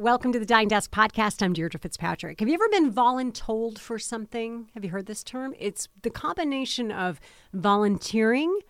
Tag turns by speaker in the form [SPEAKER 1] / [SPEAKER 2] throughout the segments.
[SPEAKER 1] Welcome to the Dying to Ask podcast. I'm Deirdre Fitzpatrick. Have you ever been voluntold for something? Have you heard this term? It's the combination of volunteering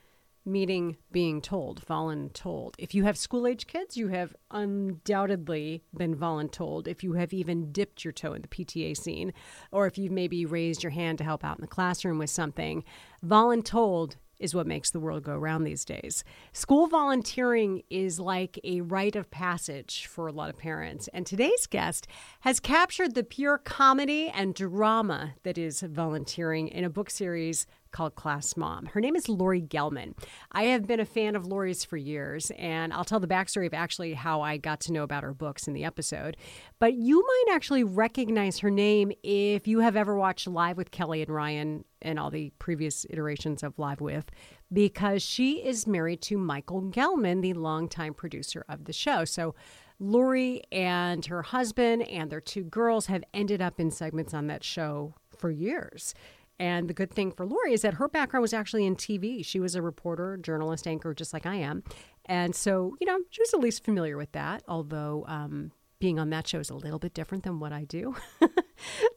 [SPEAKER 1] meeting being told, voluntold. If you have school age kids, you have undoubtedly been voluntold. If you have even dipped your toe in the PTA scene, or if you've maybe raised your hand to help out in the classroom with something, voluntold is what makes the world go round these days. School volunteering is like a rite of passage for a lot of parents. And today's guest has captured the pure comedy and drama that is volunteering in a book series called Class Mom. Her name is Laurie Gelman. I have been a fan of Laurie's for years, and I'll tell the backstory of actually how I got to know about her books in the episode. But you might actually recognize her name if you have ever watched Live with Kelly and Ryan and all the previous iterations of Live with, because she is married to Michael Gelman, the longtime producer of the show. So Laurie and her husband and their two girls have ended up in segments on that show for years. And the good thing for Laurie is that her background was actually in TV. She was a reporter, journalist, anchor, just like I am. And so, you know, she was at least familiar with that, although um, being on that show is a little bit different than what I do.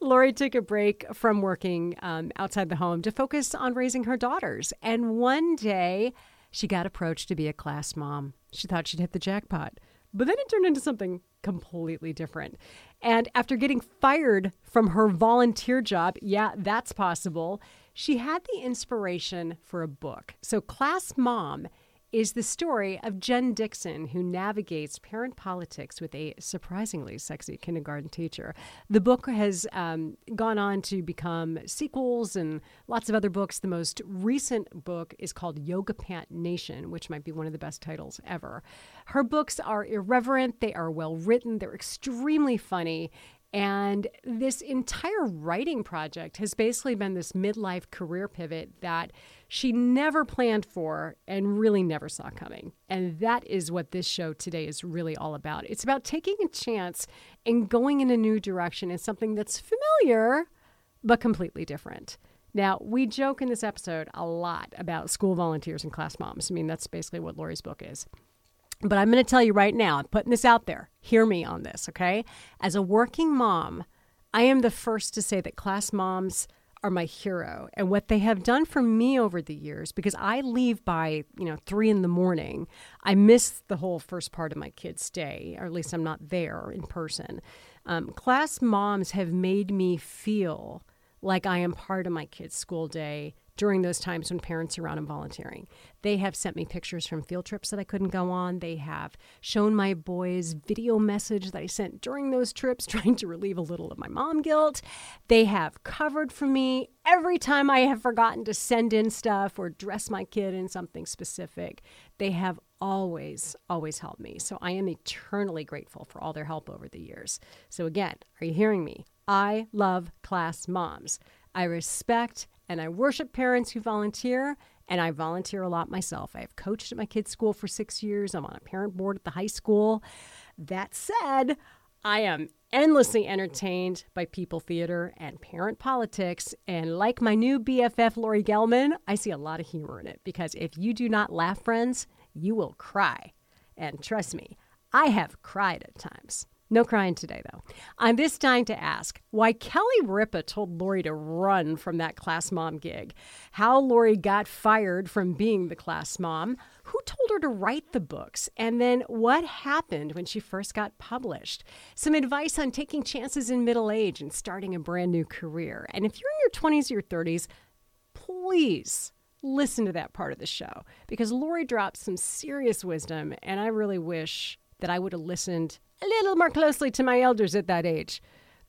[SPEAKER 1] Laurie took a break from working um, outside the home to focus on raising her daughters. And one day, she got approached to be a class mom. She thought she'd hit the jackpot. But then it turned into something completely different. And after getting fired from her volunteer job, yeah, that's possible, she had the inspiration for a book. So, Class Mom is the story of Jen Dixon, who navigates parent politics with a surprisingly sexy kindergarten teacher. The book has um, gone on to become sequels and lots of other books. The most recent book is called Yoga Pant Nation, which might be one of the best titles ever. Her books are irreverent, they are well written, they're extremely funny, and this entire writing project has basically been this midlife career pivot that she never planned for and really never saw coming. And that is what this show today is really all about. It's about taking a chance and going in a new direction in something that's familiar but completely different. Now, we joke in this episode a lot about school volunteers and class moms. I mean, that's basically what Laurie's book is. But I'm going to tell you right now, I'm putting this out there. Hear me on this, okay? As a working mom, I am the first to say that class moms are my hero and what they have done for me over the years because I leave by, you know, three in the morning. I miss the whole first part of my kid's day, or at least I'm not there in person. Um, class moms have made me feel like I am part of my kid's school day during those times when parents are around and volunteering. They have sent me pictures from field trips that I couldn't go on. They have shown my boys video message that I sent during those trips, trying to relieve a little of my mom guilt. They have covered for me every time I have forgotten to send in stuff or dress my kid in something specific. They have always, always helped me. So I am eternally grateful for all their help over the years. So, again, are you hearing me? I love class moms. I respect and I worship parents who volunteer, and I volunteer a lot myself. I have coached at my kids' school for six years. I'm on a parent board at the high school. That said, I am endlessly entertained by people theater and parent politics. And like my new BFF, Laurie Gelman, I see a lot of humor in it because if you do not laugh, friends, you will cry. And trust me, I have cried at times. No crying today, though. I'm this dying to ask why Kelly Ripa told Laurie to run from that class mom gig, how Laurie got fired from being the class mom, who told her to write the books, and then what happened when she first got published. Some advice on taking chances in middle age and starting a brand new career. And if you're in your 20s or your 30s, please listen to that part of the show because Laurie drops some serious wisdom, and I really wish that I would have listened a little more closely to my elders at that age.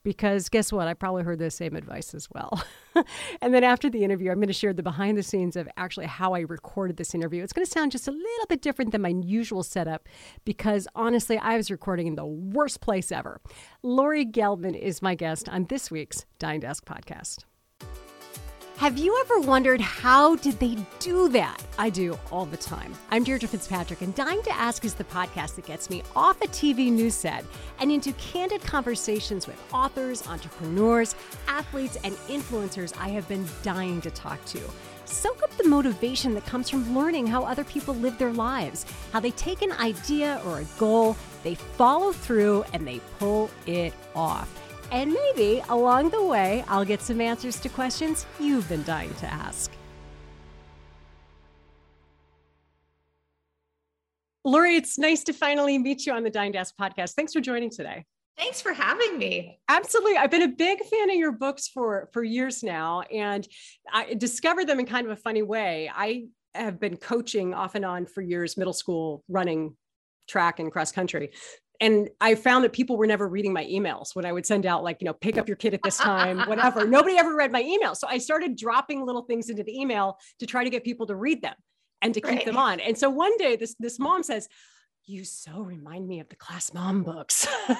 [SPEAKER 1] Because guess what? I probably heard the same advice as well. and then after the interview, I'm going to share the behind the scenes of actually how I recorded this interview. It's going to sound just a little bit different than my usual setup because honestly, I was recording in the worst place ever. Laurie Gelman is my guest on this week's Dying to Ask podcast. Have you ever wondered how did they do that? I do all the time. I'm Deirdre Fitzpatrick, and Dying to Ask is the podcast that gets me off a TV news set and into candid conversations with authors, entrepreneurs, athletes, and influencers I have been dying to talk to. Soak up the motivation that comes from learning how other people live their lives, how they take an idea or a goal they follow through and they pull it off. And maybe along the way, I'll get some answers to questions you've been dying to ask. Laurie, it's nice to finally meet you on the Dying to Ask podcast. Thanks for joining today.
[SPEAKER 2] Thanks for having me.
[SPEAKER 1] Absolutely. I've been a big fan of your books for for years now and I discovered them in kind of a funny way. I have been coaching off and on for years middle school running track and cross country. And I found that people were never reading my emails when I would send out like, you know, pick up your kid at this time, whatever. Nobody ever read my email. So I started dropping little things into the email to try to get people to read them and to keep right. them on. And so one day this this mom says, you so remind me of the class mom books.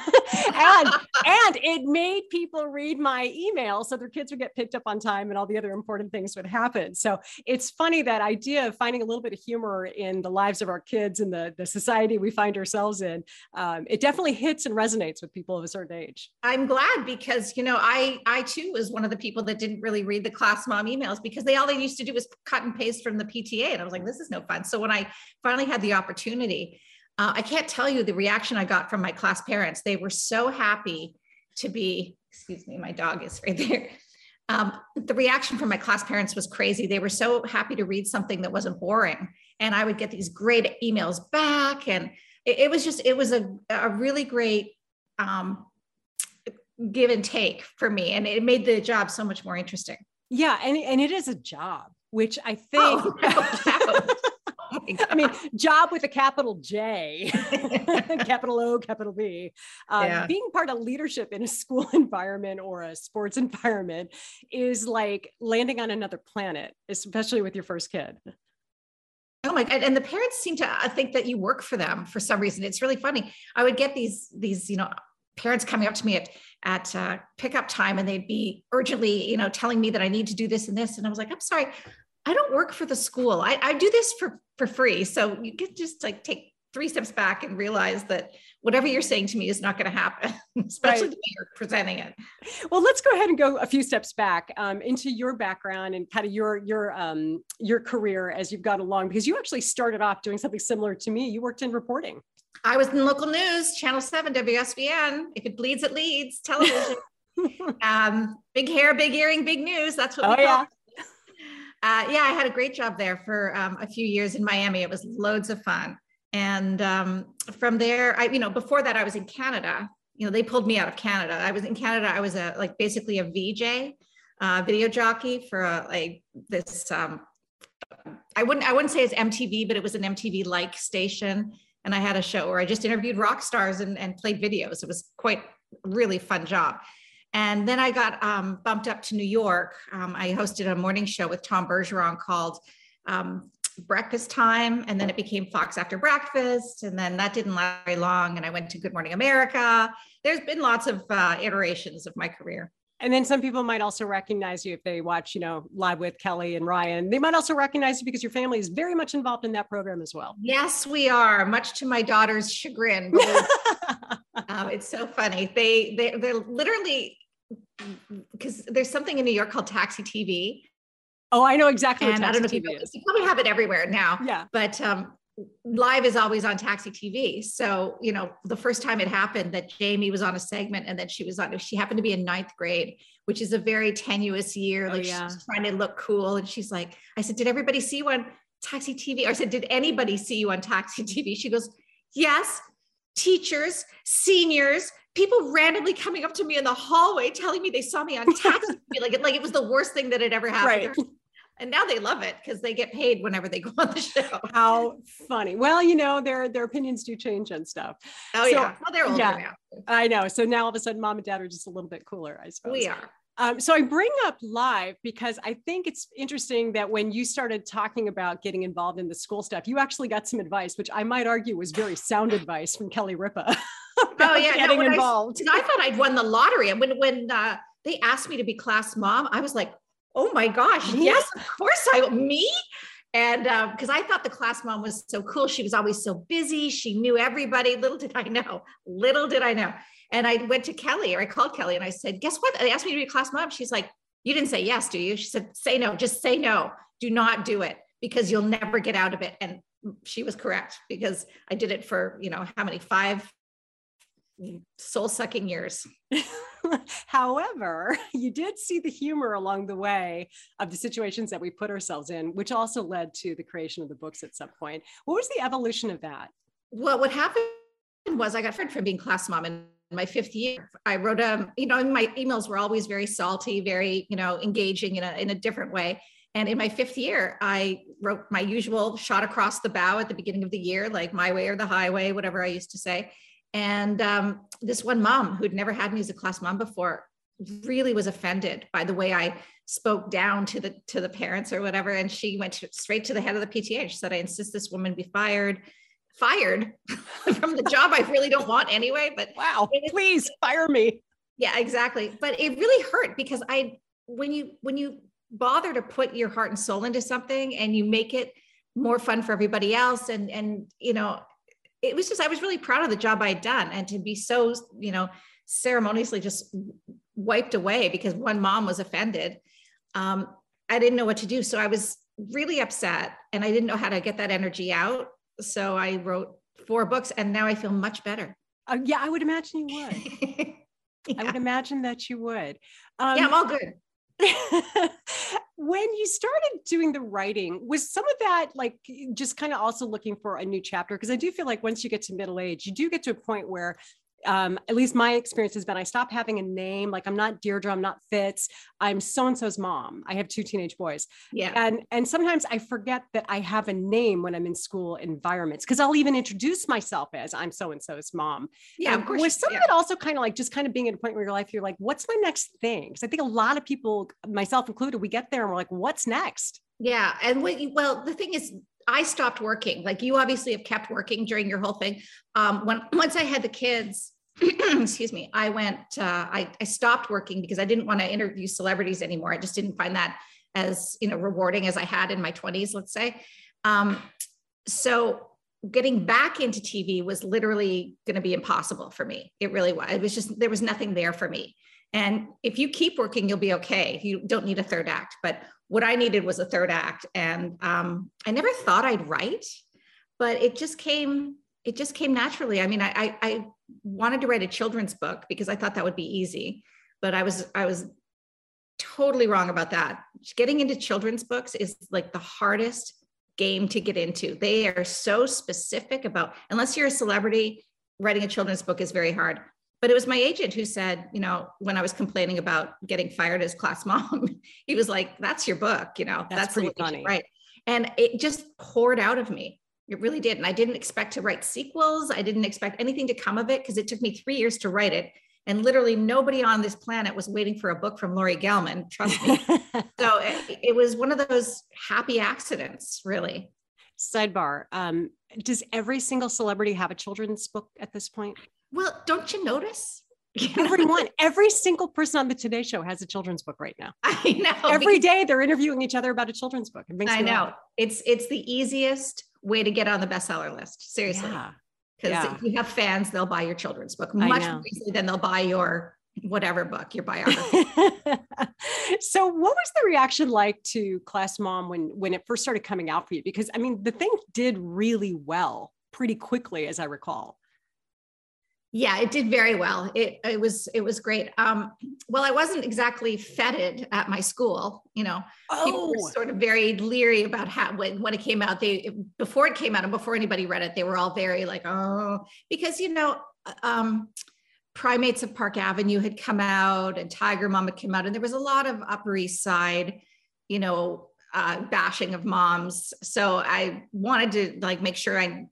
[SPEAKER 1] And and it made people read my email so their kids would get picked up on time and all the other important things would happen. So it's funny that idea of finding a little bit of humor in the lives of our kids and the, the society we find ourselves in um, it definitely hits and resonates with people of a certain age.
[SPEAKER 2] I'm glad because you know i i too was one of the people that didn't really read the class mom emails because they all they used to do was cut and paste from the pta and i was like this is no fun. So when i finally had the opportunity uh, I can't tell you the reaction I got from my class parents. They were so happy to be, excuse me, my dog is right there. Um, the reaction from my class parents was crazy. They were so happy to read something that wasn't boring. And I would get these great emails back. And it, it was just, it was a, a really great um, give and take for me. And it made the job so much more interesting.
[SPEAKER 1] Yeah. And, and it is a job, which I think. Oh, I mean, job with a capital J, capital O, capital B. Um, yeah. Being part of leadership in a school environment or a sports environment is like landing on another planet, especially with your first kid.
[SPEAKER 2] Oh my god! And the parents seem to uh, think that you work for them for some reason. It's really funny. I would get these these you know parents coming up to me at at uh, pickup time, and they'd be urgently you know telling me that I need to do this and this, and I was like, I'm sorry, I don't work for the school. I, I do this for for free. So you can just like take three steps back and realize that whatever you're saying to me is not going to happen, especially right. the way you're presenting it.
[SPEAKER 1] Well, let's go ahead and go a few steps back um, into your background and kind of your your um, your career as you've gone along, because you actually started off doing something similar to me. You worked in reporting.
[SPEAKER 2] I was in local news, Channel Seven, WSVN. If it bleeds, it leads. Television. um, big hair, big earring, big news. That's what oh, we call yeah. Uh, yeah, I had a great job there for um, a few years in Miami. It was loads of fun. And um, from there, I, you know, before that, I was in Canada. You know, they pulled me out of Canada. I was in Canada. I was a like basically a VJ, uh, video jockey for a, like this. Um, I wouldn't I wouldn't say it's MTV, but it was an MTV like station. And I had a show where I just interviewed rock stars and, and played videos. It was quite really fun job. And then I got um, bumped up to New York. Um, I hosted a morning show with Tom Bergeron called um, Breakfast Time. And then it became Fox After Breakfast. And then that didn't last very long. And I went to Good Morning America. There's been lots of uh, iterations of my career.
[SPEAKER 1] And then some people might also recognize you if they watch, you know, live with Kelly and Ryan. They might also recognize you because your family is very much involved in that program as well.
[SPEAKER 2] Yes, we are, much to my daughter's chagrin. um, it's so funny. They they they're literally because there's something in New York called Taxi TV.
[SPEAKER 1] Oh, I know exactly. And I don't know TV if you,
[SPEAKER 2] is. you probably have it everywhere now.
[SPEAKER 1] Yeah.
[SPEAKER 2] But um, live is always on Taxi TV. So you know, the first time it happened that Jamie was on a segment and then she was on. She happened to be in ninth grade, which is a very tenuous year. Oh, like yeah. she's trying to look cool, and she's like, "I said, did everybody see you on Taxi TV?" Or I said, "Did anybody see you on Taxi TV?" She goes, "Yes." Teachers, seniors, people randomly coming up to me in the hallway telling me they saw me on taxi like it like it was the worst thing that had ever happened right. and now they love it because they get paid whenever they go on the show.
[SPEAKER 1] How funny. Well you know their their opinions do change and stuff.
[SPEAKER 2] Oh so, yeah. Well they're older yeah, now.
[SPEAKER 1] I know. So now all of a sudden mom and dad are just a little bit cooler i suppose.
[SPEAKER 2] We are
[SPEAKER 1] um, so I bring up live because I think it's interesting that when you started talking about getting involved in the school stuff, you actually got some advice, which I might argue was very sound advice from Kelly Ripa.
[SPEAKER 2] oh yeah, getting no, involved. I, I, thought I'd won the lottery, and when when uh, they asked me to be class mom, I was like, oh my gosh, yes, of course I me. And because um, I thought the class mom was so cool, she was always so busy. She knew everybody. Little did I know. Little did I know. And I went to Kelly or I called Kelly and I said, guess what? They asked me to be class mom. She's like, you didn't say yes, do you? She said, say no, just say no. Do not do it because you'll never get out of it. And she was correct because I did it for, you know, how many, five, soul sucking years.
[SPEAKER 1] However, you did see the humor along the way of the situations that we put ourselves in, which also led to the creation of the books at some point. What was the evolution of that?
[SPEAKER 2] Well, what happened was I got fired from being class mom in my fifth year. I wrote a, um, you know, my emails were always very salty, very, you know, engaging in a in a different way. And in my fifth year, I wrote my usual shot across the bow at the beginning of the year, like my way or the highway, whatever I used to say. And um, this one mom who'd never had a class mom before really was offended by the way I spoke down to the to the parents or whatever. And she went to, straight to the head of the PTA. She said, "I insist this woman be fired." Fired from the job I really don't want anyway. But
[SPEAKER 1] wow, please fire me.
[SPEAKER 2] Yeah, exactly. But it really hurt because I when you when you bother to put your heart and soul into something and you make it more fun for everybody else and and you know it was just i was really proud of the job i'd done and to be so you know ceremoniously just wiped away because one mom was offended um, i didn't know what to do so i was really upset and i didn't know how to get that energy out so i wrote four books and now i feel much better
[SPEAKER 1] uh, yeah i would imagine you would yeah. i would imagine that you would
[SPEAKER 2] um, yeah i'm all good
[SPEAKER 1] when you started doing the writing, was some of that like just kind of also looking for a new chapter? Because I do feel like once you get to middle age, you do get to a point where um, at least my experience has been I stopped having a name. Like I'm not Deirdre, I'm not Fitz. I'm so and so's mom. I have two teenage boys.
[SPEAKER 2] Yeah.
[SPEAKER 1] And and sometimes I forget that I have a name when I'm in school environments because I'll even introduce myself as I'm so and so's mom.
[SPEAKER 2] Yeah, um, of course.
[SPEAKER 1] Was some
[SPEAKER 2] yeah.
[SPEAKER 1] of it also kind of like just kind of being at a point where your life you're like, what's my next thing? Because I think a lot of people, myself included, we get there and we're like, what's next?
[SPEAKER 2] Yeah. And what you, well, the thing is, I stopped working. Like you obviously have kept working during your whole thing. Um, when once I had the kids, excuse me, I went, uh, I, I stopped working because I didn't want to interview celebrities anymore. I just didn't find that as, you know, rewarding as I had in my 20s, let's say. Um, so getting back into TV was literally going to be impossible for me. It really was. It was just, there was nothing there for me. And if you keep working, you'll be okay. You don't need a third act. But what I needed was a third act. And um, I never thought I'd write, but it just came it just came naturally. I mean, I, I, I wanted to write a children's book because I thought that would be easy, but I was I was totally wrong about that. Getting into children's books is like the hardest game to get into. They are so specific about unless you're a celebrity, writing a children's book is very hard. But it was my agent who said, you know, when I was complaining about getting fired as class mom, he was like, "That's your book, you know,
[SPEAKER 1] that's, that's pretty funny,
[SPEAKER 2] right?" And it just poured out of me. It really did. And I didn't expect to write sequels. I didn't expect anything to come of it because it took me three years to write it. And literally nobody on this planet was waiting for a book from Laurie Gelman, trust me. so it, it, was one of those happy accidents, really.
[SPEAKER 1] Sidebar um, Does every single celebrity have a children's book at this point?
[SPEAKER 2] Well, don't you notice?
[SPEAKER 1] Everyone, every single person on the Today Show has a children's book right now.
[SPEAKER 2] I know.
[SPEAKER 1] Every day they're interviewing each other about a children's book.
[SPEAKER 2] I know. Laugh. It's it's the easiest way to get on the bestseller list. Seriously. Because yeah. if you have fans, they'll buy your children's book much more easily than they'll buy your whatever book, your biography.
[SPEAKER 1] so what was the reaction like to Class Mom when when it first started coming out for you? Because I mean, the thing did really well pretty quickly, as I recall.
[SPEAKER 2] Yeah, it did very well. It it was it was great. Um, well, I wasn't exactly feted at my school. You know, oh. people were oh. sort of very leery about how when, when it came out. They before it came out and before anybody read it, they were all very like, oh, because you know, um, Primates of Park Avenue had come out and Tiger Mom had come out, and there was a lot of Upper East Side, you know, uh, bashing of moms. So I wanted to like make sure I,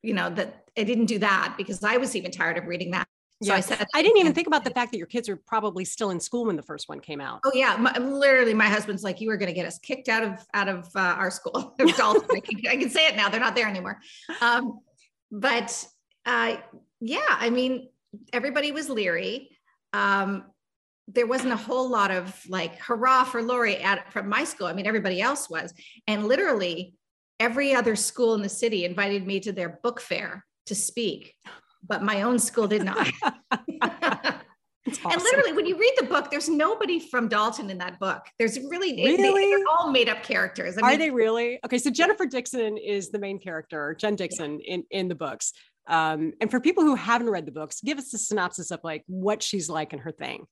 [SPEAKER 2] you know, that I didn't do that because I was even tired of reading that.
[SPEAKER 1] So yeah. I said, I didn't even think about the fact that your kids are probably still in school when the first one came out.
[SPEAKER 2] Oh yeah, my, literally, my husband's like, "You were going to get us kicked out of out of uh, our school." I, can, I, can, say it now; they're not there anymore. Um, but uh, yeah, I mean, everybody was leery. Um, there wasn't a whole lot of like hurrah for Laurie at from my school. I mean, everybody else was, and literally every other school in the city invited me to their book fair to speak, but my own school did not. Awesome. And literally, when you read the book, there's nobody from Dalton in that book. There's really, really? They, are all made up characters.
[SPEAKER 1] I are they really? Okay, so Jennifer Dixon is the main character, Jen Dixon yeah. in in the books. Um, and for people who haven't read the books, give us a synopsis of like what she's like and her thing.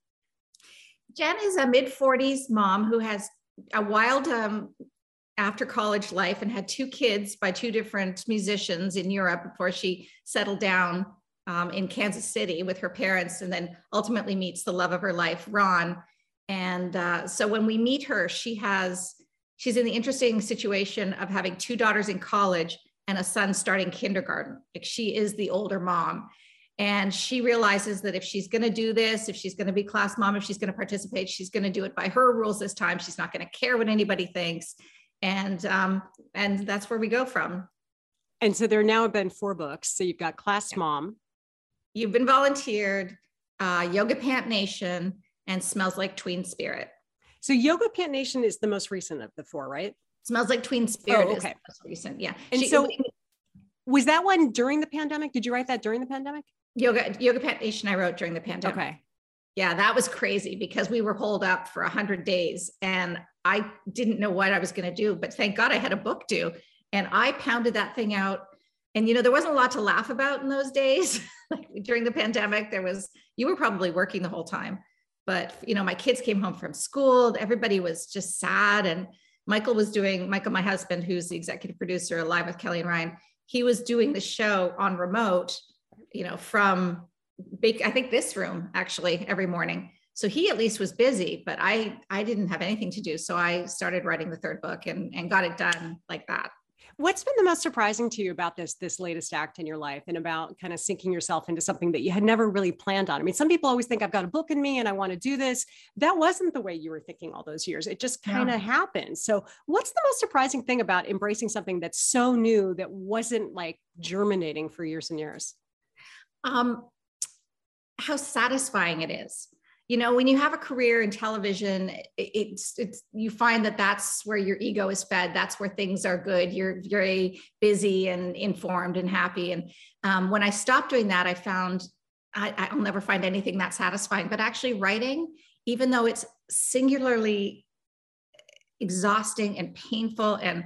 [SPEAKER 2] Jen is a mid 40s mom who has a wild um, after college life and had two kids by two different musicians in Europe before she settled down um, in Kansas City with her parents and then ultimately meets the love of her life, Ron. And uh, so when we meet her, she has, she's in the interesting situation of having two daughters in college and a son starting kindergarten. Like she is the older mom. And she realizes that if she's going to do this, if she's going to be class mom, if she's going to participate, she's going to do it by her rules this time. She's not going to care what anybody thinks. And um, and that's where we go from.
[SPEAKER 1] And so there now have been four books. So you've got Class yeah. Mom.
[SPEAKER 2] You've been volunteered, uh, Yoga Pant Nation, and Smells Like Tween Spirit.
[SPEAKER 1] So Yoga Pant Nation is the most recent of the four, right?
[SPEAKER 2] Smells Like Tween Spirit oh, okay. is most recent. Yeah.
[SPEAKER 1] And she, so was that one during the pandemic? Did you write that during the pandemic?
[SPEAKER 2] Yoga Yoga Pant Nation I wrote during the pandemic.
[SPEAKER 1] Okay.
[SPEAKER 2] Yeah, that was crazy because we were holed up for 100 days and I didn't know what I was going to do, but thank God I had a book due and I pounded that thing out. And you know, there wasn't a lot to laugh about in those days. like during the pandemic, there was you were probably working the whole time. But you know, my kids came home from school, everybody was just sad and Michael was doing Michael my husband who's the executive producer live with Kelly and Ryan, he was doing the show on remote you know, from bake, I think this room actually every morning. So he at least was busy, but I I didn't have anything to do. So I started writing the third book and and got it done like that.
[SPEAKER 1] What's been the most surprising to you about this this latest act in your life and about kind of sinking yourself into something that you had never really planned on? I mean, some people always think I've got a book in me and I want to do this. That wasn't the way you were thinking all those years. It just kind of happened. So, what's the most surprising thing about embracing something that's so new that wasn't like germinating for years and years?
[SPEAKER 2] um, how satisfying it is. You know when you have a career in television it's it's you find that that's where your ego is fed. That's where things are good. You're very busy and informed and happy. And um, when i stopped doing that i found I, i'll never find anything that satisfying. But actually writing even though it's singularly exhausting and painful and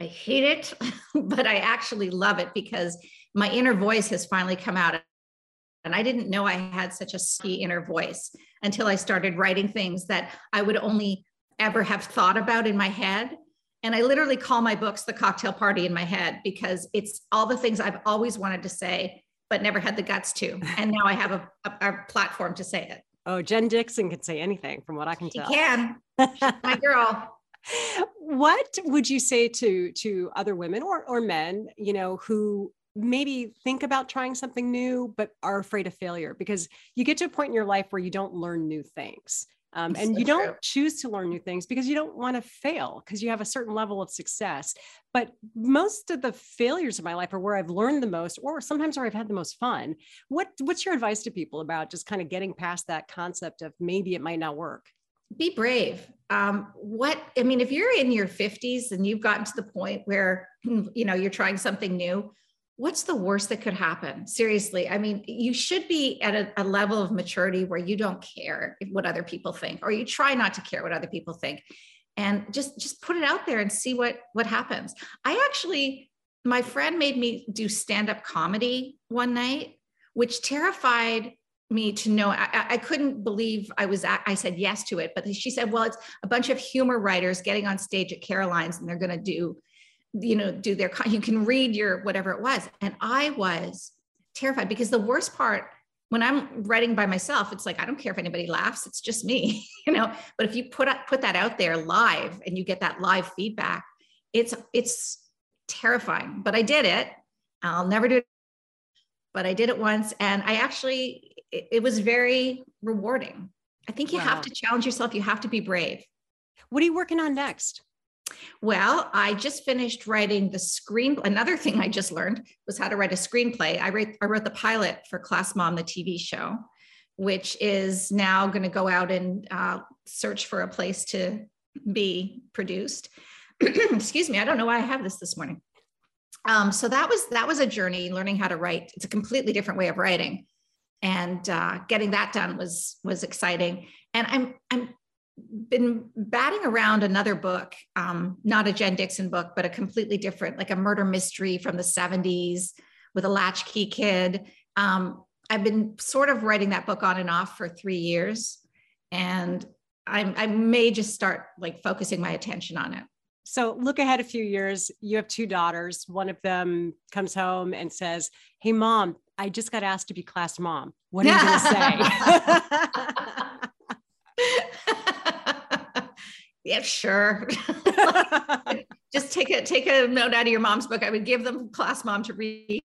[SPEAKER 2] i hate it but i actually love it because my inner voice has finally come out. And I didn't know I had such a ski inner voice until I started writing things that I would only ever have thought about in my head. And I literally call my books the cocktail party in my head because it's all the things I've always wanted to say, but never had the guts to. And now I have a, a, a platform to say it.
[SPEAKER 1] Oh, Jen Dixon can say anything from what I can
[SPEAKER 2] she
[SPEAKER 1] tell.
[SPEAKER 2] can. my girl.
[SPEAKER 1] What would you say to to other women or or men, you know, who maybe think about trying something new but are afraid of failure because you get to a point in your life where you don't learn new things. Um, and so you don't true. choose to learn new things because you don't want to fail because you have a certain level of success. But most of the failures of my life are where i've learned the most or sometimes where i've had the most fun. What what's your advice to people about just kind of getting past that concept of maybe it might not work?
[SPEAKER 2] Be brave. Um, what i mean if you're in your 50s and you've gotten to the point where you know you're trying something new what's the worst that could happen? Seriously. I mean, you should be at a, a, level of maturity where you don't care what other people think, or you try not to care what other people think. And just just put it out there and see what what happens. I actually, my friend made me do stand-up comedy one night, which terrified me to know I, I, couldn't believe I was I said yes to it, but she said, well, it's a bunch of humor writers getting on stage at Caroline's and they're going to do you know do their you can read your whatever it was. And i was terrified because the worst part when i'm writing by myself it's like i don't care if anybody laughs it's just me you know? But if you put up, put that out there live and you get that live feedback it's it's terrifying. But i did it. I'll never do it. But i did it once and i actually it, it was very rewarding. I think you wow. have to challenge yourself. You have to be brave.
[SPEAKER 1] What are you working on next
[SPEAKER 2] well, I just finished writing the screen. Another thing I just learned was how to write a screenplay. I wrote, I wrote the pilot for Class Mom, the TV show, which is now going to go out and uh, search for a place to be produced. Excuse me, I don't know why I have this this morning. Um, so that was that was a journey learning how to write. It's a completely different way of writing, and uh, getting that done was was exciting. And I'm I'm been batting around another book, um, not a Jen Dixon book, but a completely different, like a murder mystery from the 70s with a latchkey kid. Um, I've been sort of writing that book on and off for three years, and I, I may just start like focusing my attention on it.
[SPEAKER 1] So look ahead a few years. You have two daughters. One of them comes home and says, "Hey, mom, I just got asked to be class mom. What are you going to
[SPEAKER 2] say?" yeah, sure. just take a take a note out of your mom's book. I would give them class mom to read.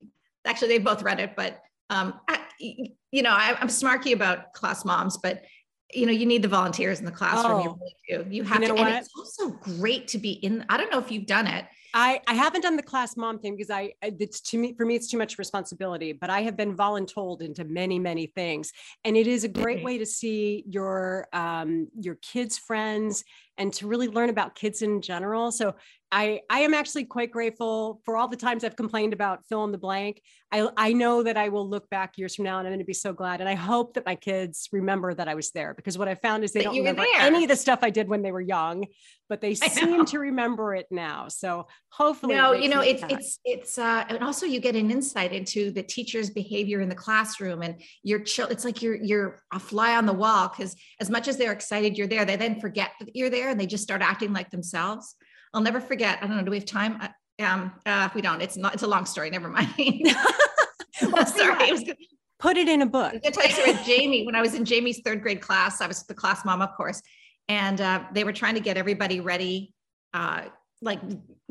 [SPEAKER 2] Actually, they both read it, but um, I, you know, I, am smarky about class moms, but you know, you need the volunteers in the classroom. Oh, you really do. You have you know to. What? And it's also great to be in. I don't know if you've done it.
[SPEAKER 1] I, I haven't done the class mom thing because I it's to me for me it's too much responsibility. But I have been voluntold into many many things, and it is a great way to see your um, your kids' friends and to really learn about kids in general. So I, I am actually quite grateful for all the times I've complained about fill in the blank. I, I know that I will look back years from now and I'm going to be so glad. And I hope that my kids remember that I was there because what I found is they don't remember any of the stuff I did when they were young, but they seem to remember it now. So hopefully,
[SPEAKER 2] no, you know, it's, it's, it's, uh, and also you get an insight into the teacher's behavior in the classroom and your child. It's like you're, you're a fly on the wall because as much as they're excited you're there, they then forget that you're there and they just start acting like themselves. I'll never forget. I don't know. Do we have time? Uh, um, uh, we don't. It's not. It's a long story. Never mind. well, sorry. It
[SPEAKER 1] Put it in a book.
[SPEAKER 2] Going tell you with Jamie. When I was in Jamie's third grade class, I was the class mom, of course, and uh, they were trying to get everybody ready, uh, like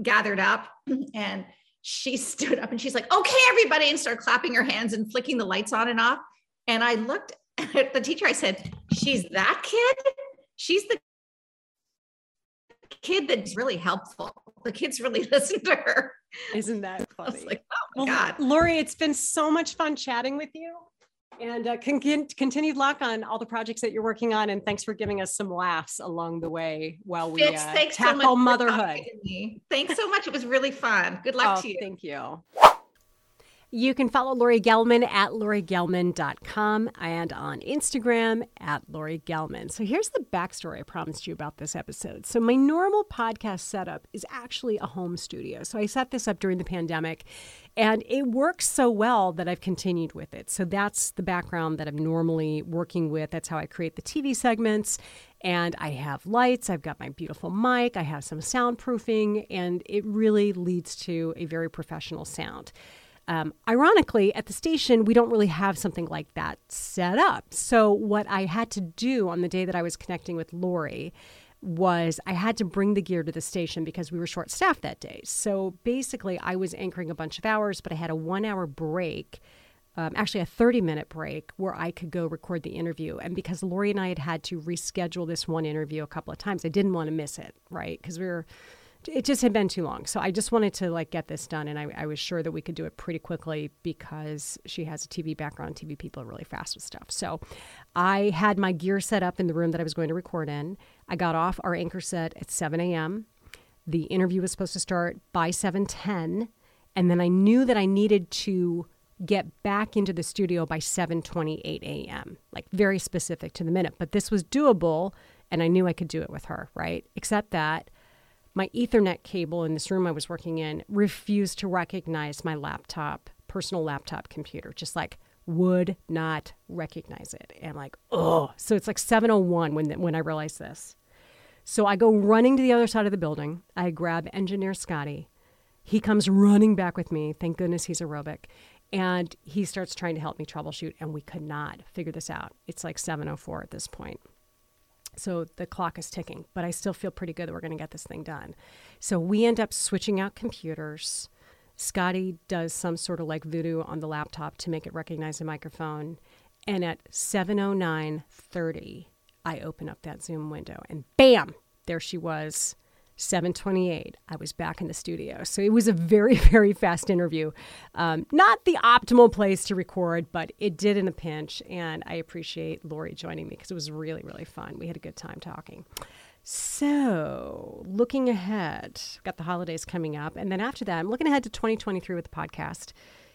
[SPEAKER 2] gathered up, and she stood up and she's like, "Okay, everybody," and started clapping her hands and flicking the lights on and off. And I looked at the teacher. I said, "She's that kid. She's the kid that's really helpful. The kids really listen to her.
[SPEAKER 1] Isn't that funny?
[SPEAKER 2] like, oh my well, God.
[SPEAKER 1] Laurie, it's been so much fun chatting with you and uh, con- continued luck on all the projects that you're working on. And thanks for giving us some laughs along the way while we uh, tackle so motherhood.
[SPEAKER 2] Thanks so much. It was really fun. Good luck
[SPEAKER 1] oh,
[SPEAKER 2] to you.
[SPEAKER 1] Thank you. You can follow Laurie Gelman at lauriegelman.com and on Instagram at Laurie Gelman. So here's the backstory I promised you about this episode. So my normal podcast setup is actually a home studio. So I set this up during the pandemic and it works so well that I've continued with it. So that's the background that I'm normally working with. That's how I create the TV segments. And I have lights, I've got my beautiful mic, I have some soundproofing, and it really leads to a very professional sound. Um, ironically, at the station, we don't really have something like that set up. So, what I had to do on the day that I was connecting with Laurie was I had to bring the gear to the station because we were short staffed that day. So, basically, I was anchoring a bunch of hours, but I had a one hour break. Um, actually, a 30 minute break where I could go record the interview. And because Laurie and I had had to reschedule this one interview a couple of times, I didn't want to miss it, right? Because we were it just had been too long. So I just wanted to like get this done, and I, I, was sure that we could do it pretty quickly because she has a TV background. TV people are really fast with stuff. So I had my gear set up in the room that I was going to record in. I got off our anchor set at 7 a.m. The interview was supposed to start by 7:10, and then I knew that I needed to get back into the studio by 7:28 a.m. Like very specific to the minute, but this was doable, and I knew I could do it with her. Right, except that my Ethernet cable in this room I was working in refused to recognize my laptop, personal laptop computer, just like would not recognize it. And I'm like, oh, so it's like 701 when, when I realized this. So I go running to the other side of the building. I grab engineer Scotty. He comes running back with me. Thank goodness he's aerobic. And he starts trying to help me troubleshoot, and we could not figure this out. It's like 704 at this point. So the clock is ticking, but I still feel pretty good that we're going to get this thing done. So we end up switching out computers. Scotty does some sort of like voodoo on the laptop to make it recognize the microphone. And at 709:30, I open up that Zoom window and bam, there she was 728 i was back in the studio. So it was a very very fast interview. Um, not the optimal place to record but it did in a pinch and i appreciate laurie joining me because it was really really fun. We had a good time talking. So looking ahead got the holidays coming up and then after that i'm looking ahead to 2023 with the podcast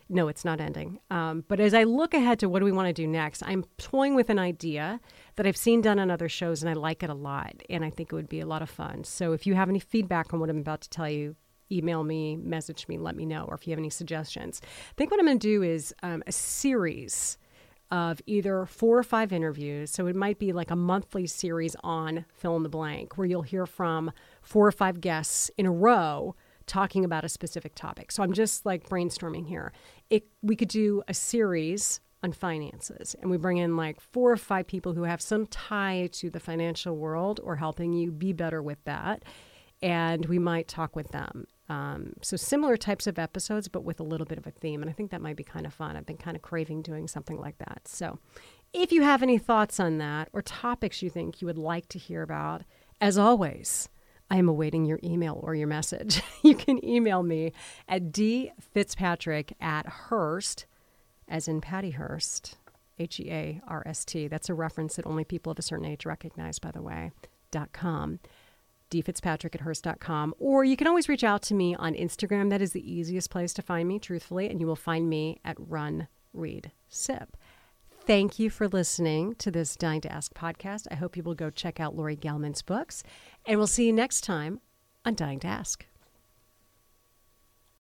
[SPEAKER 1] no, it's not ending. Um, but as I look ahead to what do we want to do next, I'm toying with an idea that I've seen done on other shows and I like it a lot. And I think it would be a lot of fun. So if you have any feedback on what I'm about to tell you, email me, message me, let me know, or if you have any suggestions. I think what I'm going to do is um, a series of either four or five interviews. So it might be like a monthly series on fill in the blank where you'll hear from four or five guests in a row talking about a specific topic. So I'm just like brainstorming here. It, we could do a series on finances and we bring in like four or five people who have some tie to the financial world or helping you be better with that. And we might talk with them um, so similar types of episodes, but with a little bit of a theme. And I think that might be kind of fun. I've been kind of craving doing something like that. So if you have any thoughts on that or topics you think you would like to hear about, as always, I am awaiting your email or your message. you can email me at dfitzpatrick at Hearst, as in Patty Hearst, H E A R S T. That's a reference that only people of a certain age recognize, by the way, dot com dfitzpatrick at hearst.com. Or you can always reach out to me on Instagram. That is the easiest place to find me, truthfully, and you will find me at Run, Read, Sip. Thank you for listening to this Dying to Ask podcast. I hope you will go check out Laurie Gelman's books, and we'll see you next time on Dying to Ask.